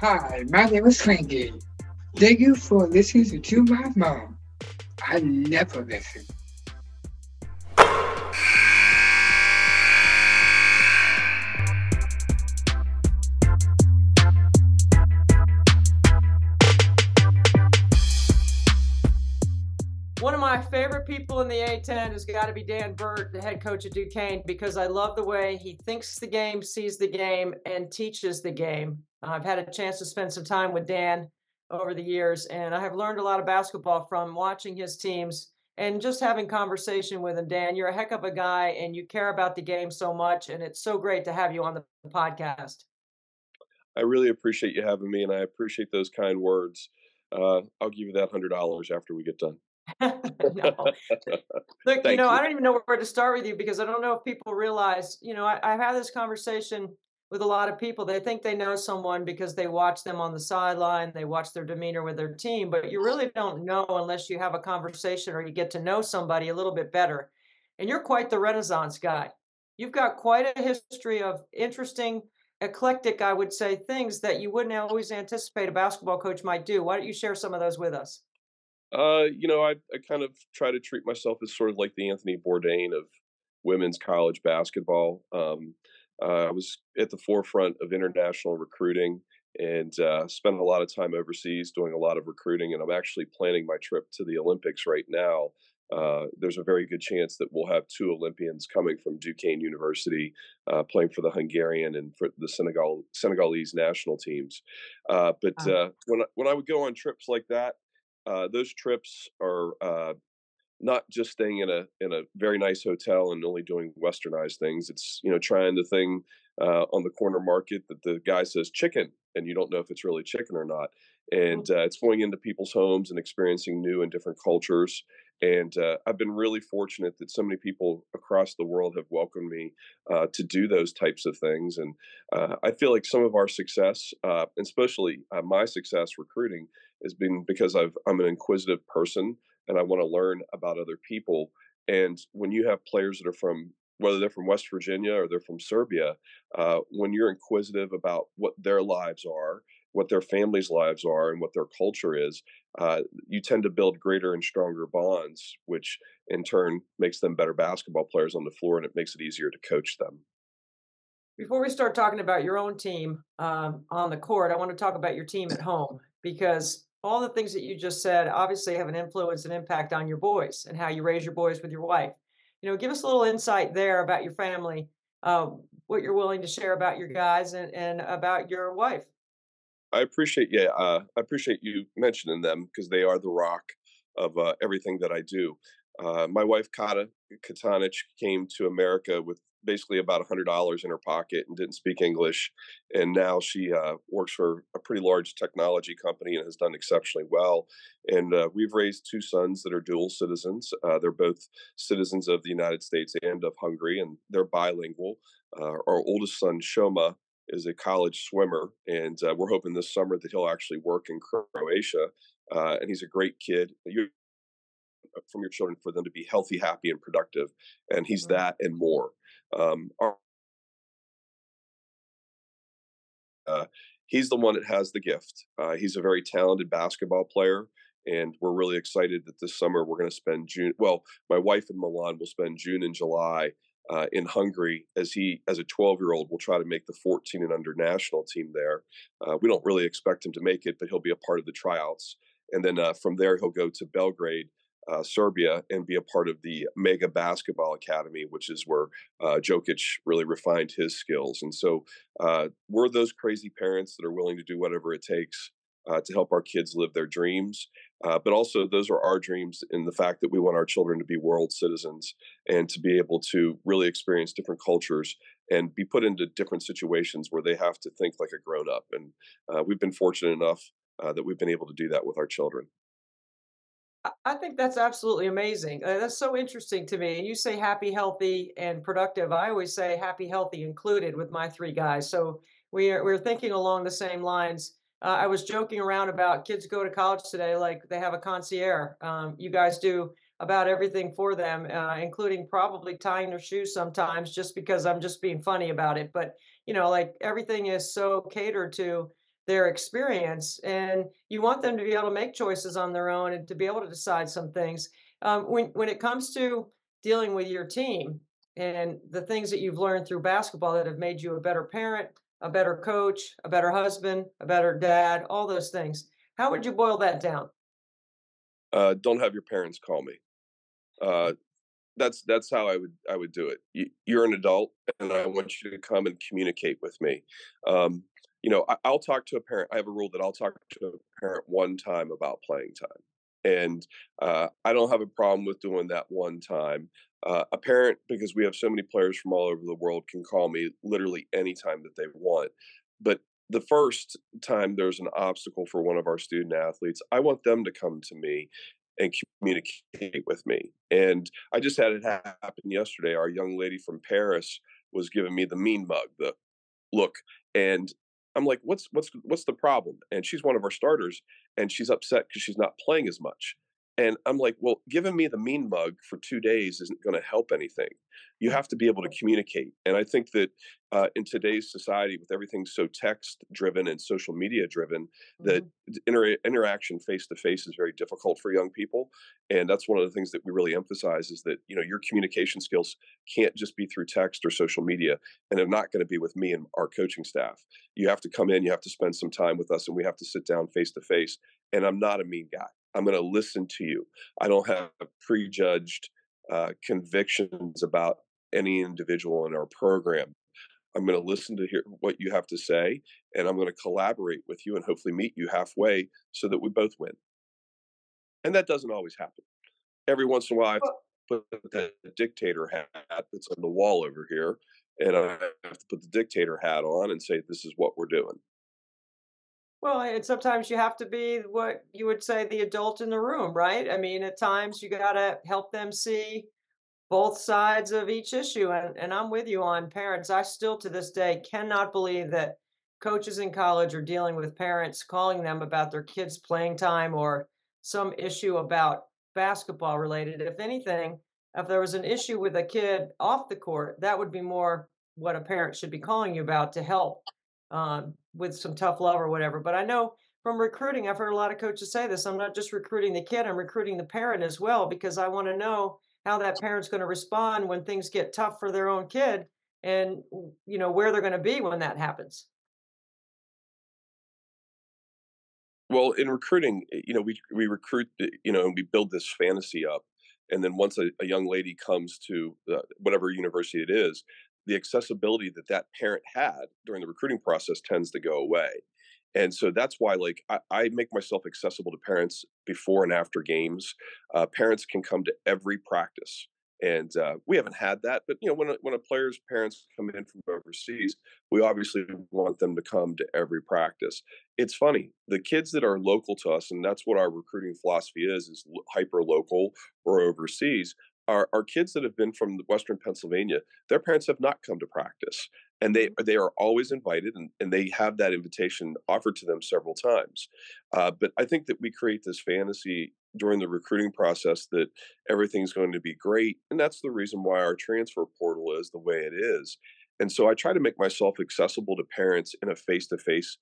Hi, my name is Frankie. Thank you for listening to My Mom. I never listen. One of my favorite people in the A10 has got to be Dan Burt, the head coach of Duquesne, because I love the way he thinks the game, sees the game, and teaches the game. I've had a chance to spend some time with Dan over the years, and I have learned a lot of basketball from watching his teams and just having conversation with him. Dan, you're a heck of a guy, and you care about the game so much, and it's so great to have you on the podcast. I really appreciate you having me, and I appreciate those kind words. Uh, I'll give you that hundred dollars after we get done. no. Look, you know, you. I don't even know where to start with you because I don't know if people realize, you know, I, I've had this conversation with a lot of people. They think they know someone because they watch them on the sideline, they watch their demeanor with their team, but you really don't know unless you have a conversation or you get to know somebody a little bit better. And you're quite the Renaissance guy. You've got quite a history of interesting, eclectic, I would say, things that you wouldn't always anticipate a basketball coach might do. Why don't you share some of those with us? Uh, you know, I, I kind of try to treat myself as sort of like the Anthony Bourdain of women's college basketball. Um, I was at the forefront of international recruiting and uh, spent a lot of time overseas doing a lot of recruiting. And I'm actually planning my trip to the Olympics right now. Uh, there's a very good chance that we'll have two Olympians coming from Duquesne University uh, playing for the Hungarian and for the Senegal Senegalese national teams. Uh, but uh, when I, when I would go on trips like that, uh, those trips are uh, not just staying in a in a very nice hotel and only doing westernized things. It's you know trying the thing uh, on the corner market that the guy says chicken, and you don't know if it's really chicken or not. And mm. uh, it's going into people's homes and experiencing new and different cultures. And uh, I've been really fortunate that so many people across the world have welcomed me uh, to do those types of things. And uh, I feel like some of our success, uh, especially uh, my success recruiting, has been because I've, I'm an inquisitive person and I want to learn about other people. And when you have players that are from whether they're from West Virginia or they're from Serbia, uh, when you're inquisitive about what their lives are, what their families' lives are, and what their culture is, uh, you tend to build greater and stronger bonds, which in turn makes them better basketball players on the floor and it makes it easier to coach them. Before we start talking about your own team um, on the court, I want to talk about your team at home because all the things that you just said obviously have an influence and impact on your boys and how you raise your boys with your wife. You know, give us a little insight there about your family, uh, what you're willing to share about your guys and, and about your wife. I appreciate yeah, uh, I appreciate you mentioning them because they are the rock of uh, everything that I do. Uh, my wife Kata Katanic came to America with basically about $100 in her pocket and didn't speak English. And now she uh, works for a pretty large technology company and has done exceptionally well. And uh, we've raised two sons that are dual citizens. Uh, they're both citizens of the United States and of Hungary, and they're bilingual. Uh, our oldest son, Shoma, is a college swimmer, and uh, we're hoping this summer that he'll actually work in Croatia. Uh, and he's a great kid. You from your children for them to be healthy, happy, and productive. And he's mm-hmm. that and more. Um, our, uh, he's the one that has the gift. Uh, he's a very talented basketball player, and we're really excited that this summer we're going to spend June. Well, my wife in Milan will spend June and July uh, in Hungary as he, as a 12 year old, will try to make the 14 and under national team there. Uh, we don't really expect him to make it, but he'll be a part of the tryouts. And then uh, from there, he'll go to Belgrade uh, Serbia and be a part of the Mega Basketball Academy, which is where uh, Jokic really refined his skills. And so uh, we're those crazy parents that are willing to do whatever it takes uh, to help our kids live their dreams. Uh, but also, those are our dreams in the fact that we want our children to be world citizens and to be able to really experience different cultures and be put into different situations where they have to think like a grown up. And uh, we've been fortunate enough that we've been able to do that with our children. I think that's absolutely amazing. Uh, that's so interesting to me. And you say happy, healthy, and productive. I always say happy, healthy included with my three guys. So we are, we're thinking along the same lines. Uh, I was joking around about kids go to college today like they have a concierge. Um, you guys do about everything for them, uh, including probably tying their shoes sometimes, just because I'm just being funny about it. But you know, like everything is so catered to their experience and you want them to be able to make choices on their own and to be able to decide some things um, when when it comes to dealing with your team and the things that you've learned through basketball that have made you a better parent a better coach a better husband a better dad all those things how would you boil that down uh, don't have your parents call me uh, that's that's how I would I would do it. You, are an adult, and I want you to come and communicate with me. Um, you know, I, will talk to a parent. I have a rule that I'll talk to a parent one time about playing time, and uh, I don't have a problem with doing that one time. Uh, a parent, because we have so many players from all over the world, can call me literally anytime that they want. But the first time there's an obstacle for one of our student athletes, I want them to come to me and communicate with me. And I just had it happen yesterday. Our young lady from Paris was giving me the mean mug, the look, and I'm like, "What's what's what's the problem?" And she's one of our starters, and she's upset because she's not playing as much. And I'm like, well, giving me the mean mug for two days isn't going to help anything. You have to be able to communicate. And I think that uh, in today's society, with everything so text driven and social media driven, mm-hmm. that inter- interaction face to face is very difficult for young people. And that's one of the things that we really emphasize is that you know your communication skills can't just be through text or social media, and they're not going to be with me and our coaching staff. You have to come in, you have to spend some time with us, and we have to sit down face to face. And I'm not a mean guy. I'm going to listen to you. I don't have prejudged uh, convictions about any individual in our program. I'm going to listen to hear what you have to say, and I'm going to collaborate with you and hopefully meet you halfway so that we both win. And that doesn't always happen. Every once in a while, I put that dictator hat that's on the wall over here, and I have to put the dictator hat on and say, "This is what we're doing." Well, and sometimes you have to be what you would say the adult in the room, right? I mean, at times you got to help them see both sides of each issue. And, and I'm with you on parents. I still to this day cannot believe that coaches in college are dealing with parents calling them about their kids' playing time or some issue about basketball related. If anything, if there was an issue with a kid off the court, that would be more what a parent should be calling you about to help um, with some tough love or whatever. But I know from recruiting, I've heard a lot of coaches say this. I'm not just recruiting the kid, I'm recruiting the parent as well because I want to know how that parent's going to respond when things get tough for their own kid and you know where they're going to be when that happens. Well, in recruiting, eh, you know, we we recruit, you know, and we build this fantasy up, and then once a, a young lady comes to uh, whatever university it is, the accessibility that that parent had during the recruiting process tends to go away. And so that's why like I, I, make myself accessible to parents before and after games. Uh, parents can come to every practice and uh, we haven't had that but you know when a, when a player's parents come in from overseas we obviously want them to come to every practice. It's funny the kids that are local to us and that's what our recruiting philosophy is is hyper local or overseas our, our kids that have been from Western Pennsylvania, their parents have not come to practice. And they they are always invited, and, and they have that invitation offered to them several times. Uh, but I think that we create this fantasy during the recruiting process that everything's going to be great, and that's the reason why our transfer portal is the way it is. And so I try to make myself accessible to parents in a face to face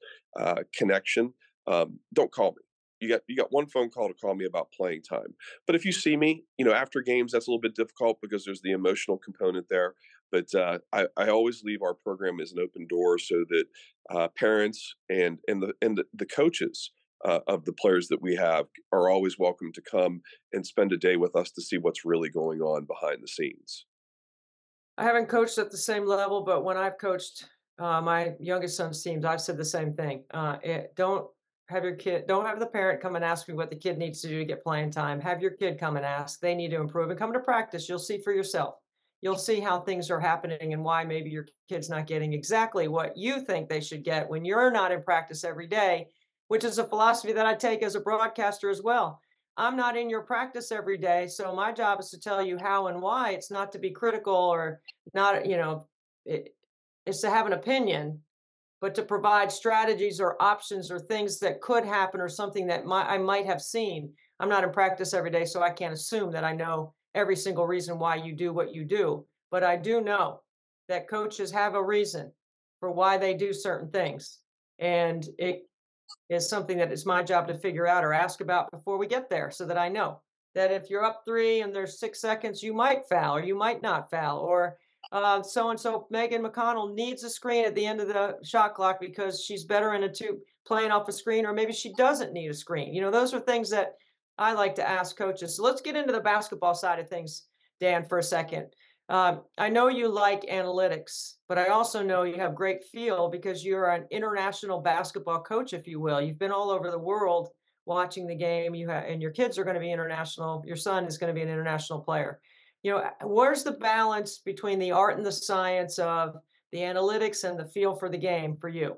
connection. Um, don't call me you got you got one phone call to call me about playing time. But if you see me, you know, after games, that's a little bit difficult because there's the emotional component there. But uh, I, I always leave our program as an open door so that uh, parents and and the and the, coaches uh, of the players that we have are always welcome to come and spend a day with us to see what's really going on behind the scenes. I haven't coached at the same level, but when I've coached uh, my youngest son's teams, I've said the same thing. Uh, it, don't have your kid don't have the parent come and ask me what the kid needs to do to get playing time. Have your kid come and ask. They need to improve and come to practice. You'll see for yourself. You'll see how things are happening and why maybe your kid's not getting exactly what you think they should get when you're not in practice every day which is a philosophy that i take as a broadcaster as well. I'm not in your practice every day so my job is to tell you how and why. It's not to be critical or not you know it, it's to have an opinion but to provide strategies or options or things that could happen or something that my, I might have seen. I'm not in practice every day, so I can't assume that I know every single reason why you do what you do. But I do know that coaches have a reason for why they do certain things. And it is something that it's my job to figure out or ask about before we get there so that I know that if you're up three and there's six seconds, you might foul or you might not foul. Or so and so Megan McConnell needs a screen at the end of the shot clock because she's better in a two playing off a screen, or maybe she doesn't need a screen. You know, those are things that I like to ask coaches. So let's get into the basketball side of things, Dan, for a second. Um, I know you like analytics, but I also know you have great feel because you're an international basketball coach, if you will. You've been all over the world watching the game. You have, and your kids are going to be international. Your son is going to be an international player. You know, where's the balance between the art and the science of the analytics and the feel for the game for you?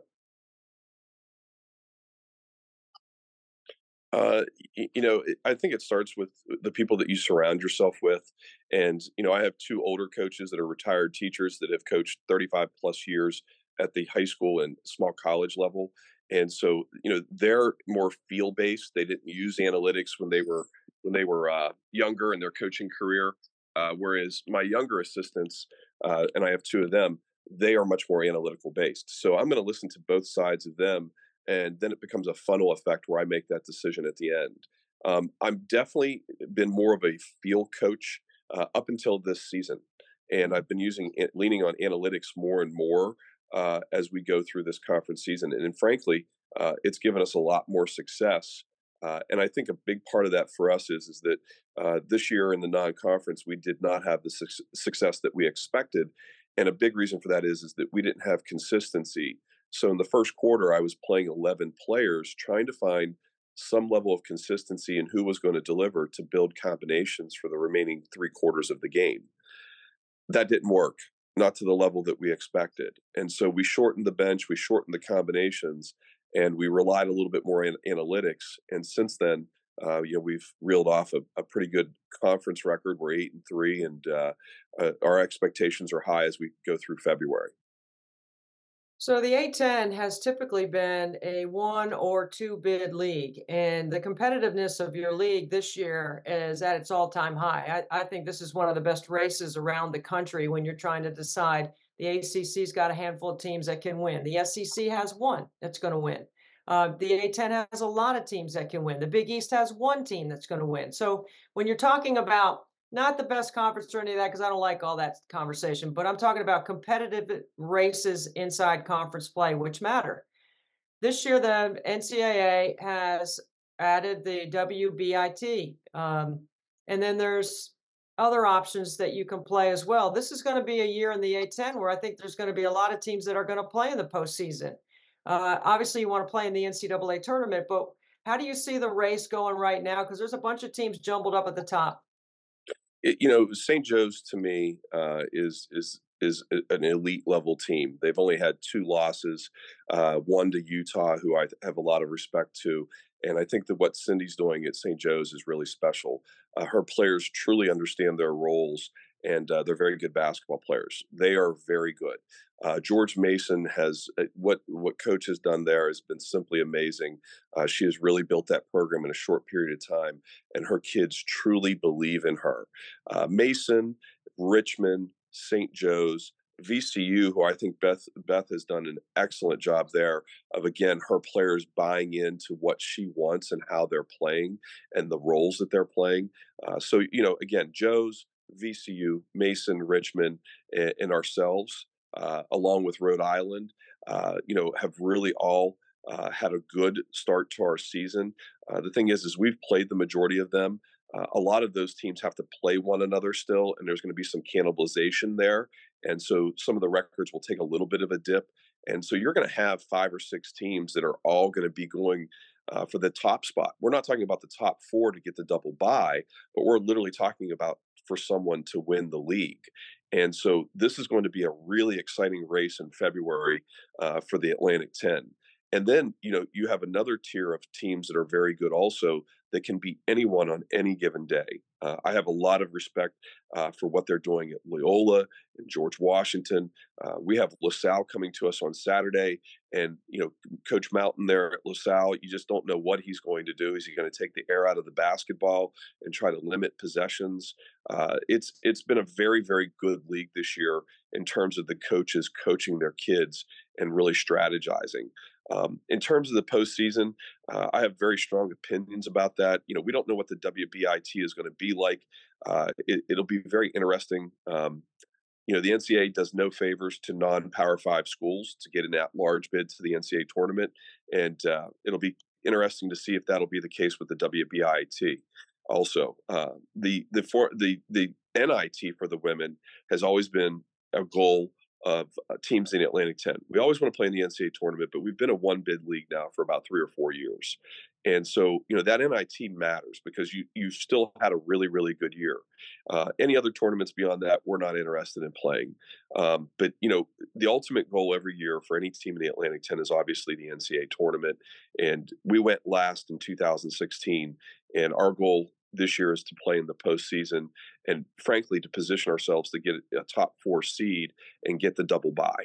Uh, you know, I think it starts with the people that you surround yourself with. And, you know, I have two older coaches that are retired teachers that have coached 35 plus years at the high school and small college level. And so, you know, they're more field based. They didn't use analytics when they were when they were uh, younger in their coaching career. Uh, whereas my younger assistants, uh, and I have two of them, they are much more analytical based. So I'm going to listen to both sides of them and then it becomes a funnel effect where I make that decision at the end. Um, I'm definitely been more of a field coach uh, up until this season, and I've been using leaning on analytics more and more uh, as we go through this conference season. And, and frankly, uh, it's given us a lot more success. Uh, and I think a big part of that for us is is that uh, this year in the non-conference we did not have the su- success that we expected, and a big reason for that is is that we didn't have consistency so in the first quarter, I was playing 11 players, trying to find some level of consistency in who was going to deliver to build combinations for the remaining three quarters of the game. That didn't work, not to the level that we expected. And so we shortened the bench, we shortened the combinations, and we relied a little bit more on analytics. And since then, uh, you know, we've reeled off a, a, pretty good conference record. We're eight and three, and uh, uh, our expectations are high as we go through February. So the A10 has typically been a one or two bid league, and the competitiveness of your league this year is at its all time high. I, I, think this is one of the best races around the country when you're trying to decide. The ACC's got a handful of teams that can win. The SEC has one that's going to win. Uh, the A10 has a lot of teams that can win. The Big East has one team that's going to win. So when you're talking about not the best conference or any of that because I don't like all that conversation, but I'm talking about competitive races inside conference play, which matter. This year, the NCAA has added the WBIT. Um, and then there's other options that you can play as well. This is going to be a year in the A10 where I think there's going to be a lot of teams that are going to play in the postseason. Uh, obviously, you want to play in the NCAA tournament, but how do you see the race going right now? Because there's a bunch of teams jumbled up at the top it, you know, St. Joe's to me uh, is is is an elite level team. They've only had two losses, uh, one to Utah, who I have a lot of respect to. And I think that what Cindy's doing at St. Joe's is really special. Uh, her players truly understand their roles and uh, they're very good basketball players. They are very good. Uh, George Mason has uh, what what coach has done there has been simply amazing. Uh, she has really built that program in a short period of time, and her kids truly believe in her. Uh, Mason, Richmond, St. Joe's, VCU, who I think Beth Beth has done an excellent job there of again her players buying into what she wants and how they're playing and the roles that they're playing. Uh, so you know, again, Joe's VCU, Mason, Richmond, and, and ourselves, uh, along with Rhode Island, uh, you know, have really all uh, had a good start to our season. Uh, the thing is, is we've played the majority of them. Uh, a lot of those teams have to play one another still, and there's going to be some cannibalization there. And so some of the records will take a little bit of a dip. And so you're going to have five or six teams that are all going to be going uh, for the top spot. We're not talking about the top four to get the double bye, but we're literally talking about for someone to win the league. And so this is going to be a really exciting race in February uh, for the Atlantic 10. And then, you know, you have another tier of teams that are very good also that can beat anyone on any given day. Uh, I have a lot of respect uh, for what they're doing at Loyola and George Washington. Uh, we have LaSalle coming to us on Saturday, and you know, Coach Mountain there at LaSalle. You just don't know what he's going to do. Is he going to take the air out of the basketball and try to limit possessions? Uh, it's it's been a very very good league this year, in terms of the coaches coaching their kids and really strategizing. Um, in terms of the postseason, uh, I have very strong opinions about that. You know, we don't know what the WBIT is going to be like. Uh, it, will be very interesting. Um, you know, the NCAA does no favors to non-Power Five schools to get an at-large bid to the NCAA tournament, and uh, it'll be interesting to see if that'll be the case with the WBIT. Also, uh, the the for the the NIT for the women has always been a goal of uh, teams in the Atlantic 10. We always want to play in the NCAA tournament, but we've been a one bid league now for about three or four years. And so, you know, that NIT matters because you you still had a really, really good year. Uh, any other tournaments beyond that, we're not interested in playing. Um, but, you know, the ultimate goal every year for any team in the Atlantic 10 is obviously the NCAA tournament. And we went last in 2016. And our goal this year is to play in the postseason and frankly to position ourselves to get a top four seed and get the double bye.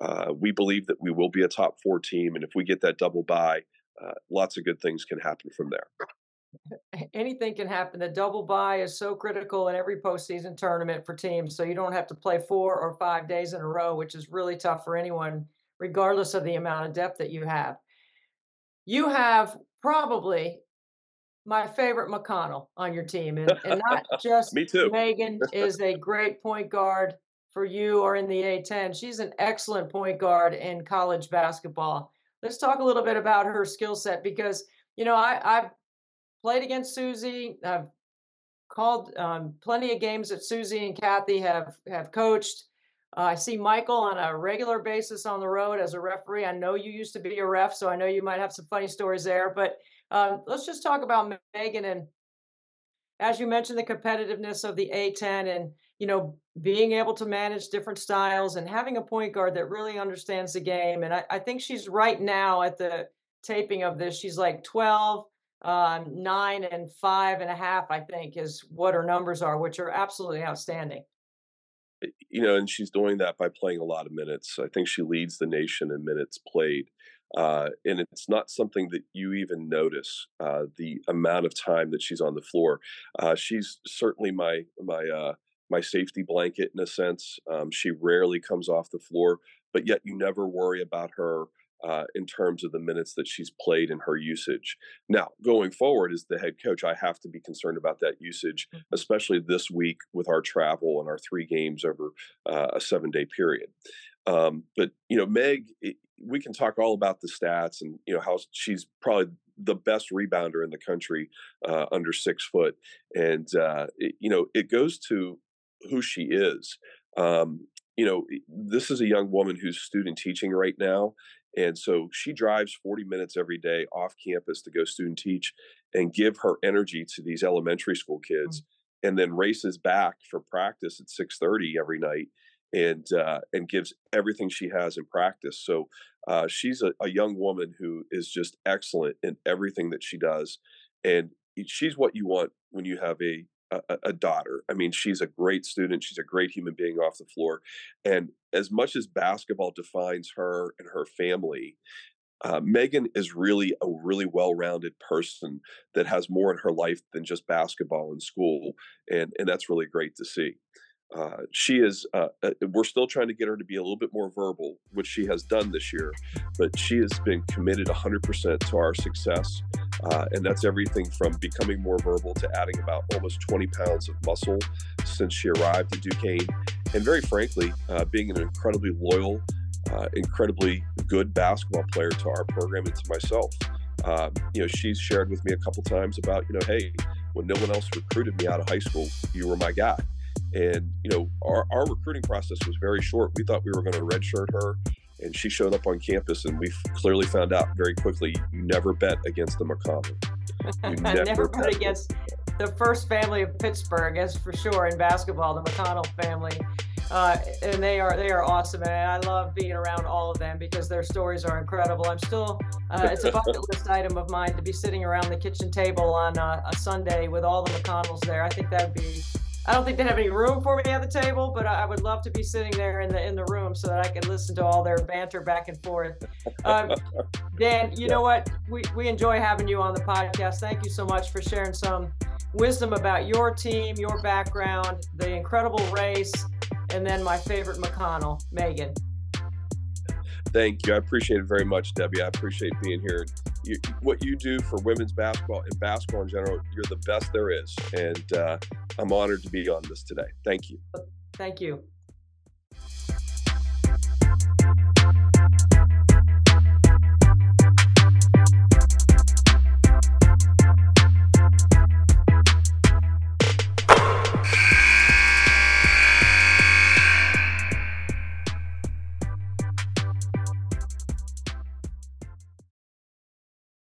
Uh, we believe that we will be a top four team, and if we get that double bye, uh, lots of good things can happen from there. Anything can happen. The double bye is so critical in every postseason tournament for teams, so you don't have to play four or five days in a row, which is really tough for anyone, regardless of the amount of depth that you have. You have probably my favorite McConnell on your team, and, and not just me too. Megan is a great point guard for you or in the A10. She's an excellent point guard in college basketball. Let's talk a little bit about her skill set because you know I, I've played against Susie. I've called um, plenty of games that Susie and Kathy have have coached. Uh, I see Michael on a regular basis on the road as a referee. I know you used to be a ref, so I know you might have some funny stories there. But um, let's just talk about Megan and as you mentioned the competitiveness of the A10 and you know being able to manage different styles and having a point guard that really understands the game. And I, I think she's right now at the taping of this. She's like 12, um, nine, and five and a half. I think is what her numbers are, which are absolutely outstanding you know, and she's doing that by playing a lot of minutes. I think she leads the nation in minutes played. Uh, and it's not something that you even notice uh, the amount of time that she's on the floor. Uh, she's certainly my my uh, my safety blanket in a sense. Um, she rarely comes off the floor, but yet you never worry about her. Uh, in terms of the minutes that she's played and her usage. Now, going forward as the head coach, I have to be concerned about that usage, mm-hmm. especially this week with our travel and our three games over uh, a seven day period. Um, but you know, Meg, we can talk all about the stats and you know how she's probably the best rebounder in the country uh, under six foot, and uh, it, you know it goes to who she is. Um, you know, this is a young woman who's student teaching right now, and so she drives 40 minutes every day off campus to go student teach and give her energy to these elementary school kids, mm-hmm. and then races back for practice at 6:30 every night and uh, and gives everything she has in practice. So uh, she's a, a, young woman who is just excellent in everything that she does, and she's what you want when you have a, a a, daughter. I mean, she's a great student. She's a great human being off the floor, and as much as basketball defines her and her family. Uh, Megan is really a really well-rounded person that has more in her life than just basketball and school, and and that's really great to see. Uh, she is uh, uh, we're still trying to get her to be a little bit more verbal which she has done this year but she has been committed 100% to our success uh, and that's everything from becoming more verbal to adding about almost 20 pounds of muscle since she arrived at duquesne and very frankly uh, being an incredibly loyal incredibly good basketball player to our program and to myself. Um, you know she's shared with me a couple times about you know hey when no one else recruited me out of high school you were my guy and, you know, our, our recruiting process was very short. We thought we were going to redshirt her, and she showed up on campus, and we clearly found out very quickly you never bet against the McConnell. You never, never bet against the first family of Pittsburgh, as for sure, in basketball, the McConnell family. Uh, and they are they are awesome, and I love being around all of them because their stories are incredible. I'm still uh, it's a bucket list item of mine to be sitting around the kitchen table on a, a Sunday with all the McConnells there. I think that would be I don't think they have any room for me at the table, but I would love to be sitting there in the in the room so that I can listen to all their banter back and forth. Um, Dan, you yeah. know what? We we enjoy having you on the podcast. Thank you so much for sharing some wisdom about your team, your background, the incredible race. and then my favorite McConnell, Megan. Thank you. I appreciate it very much, Debbie. I appreciate being here. You, what you do for women's basketball and basketball in general, you're the best there is. And uh, I'm honored to be on this today. Thank you. Thank you.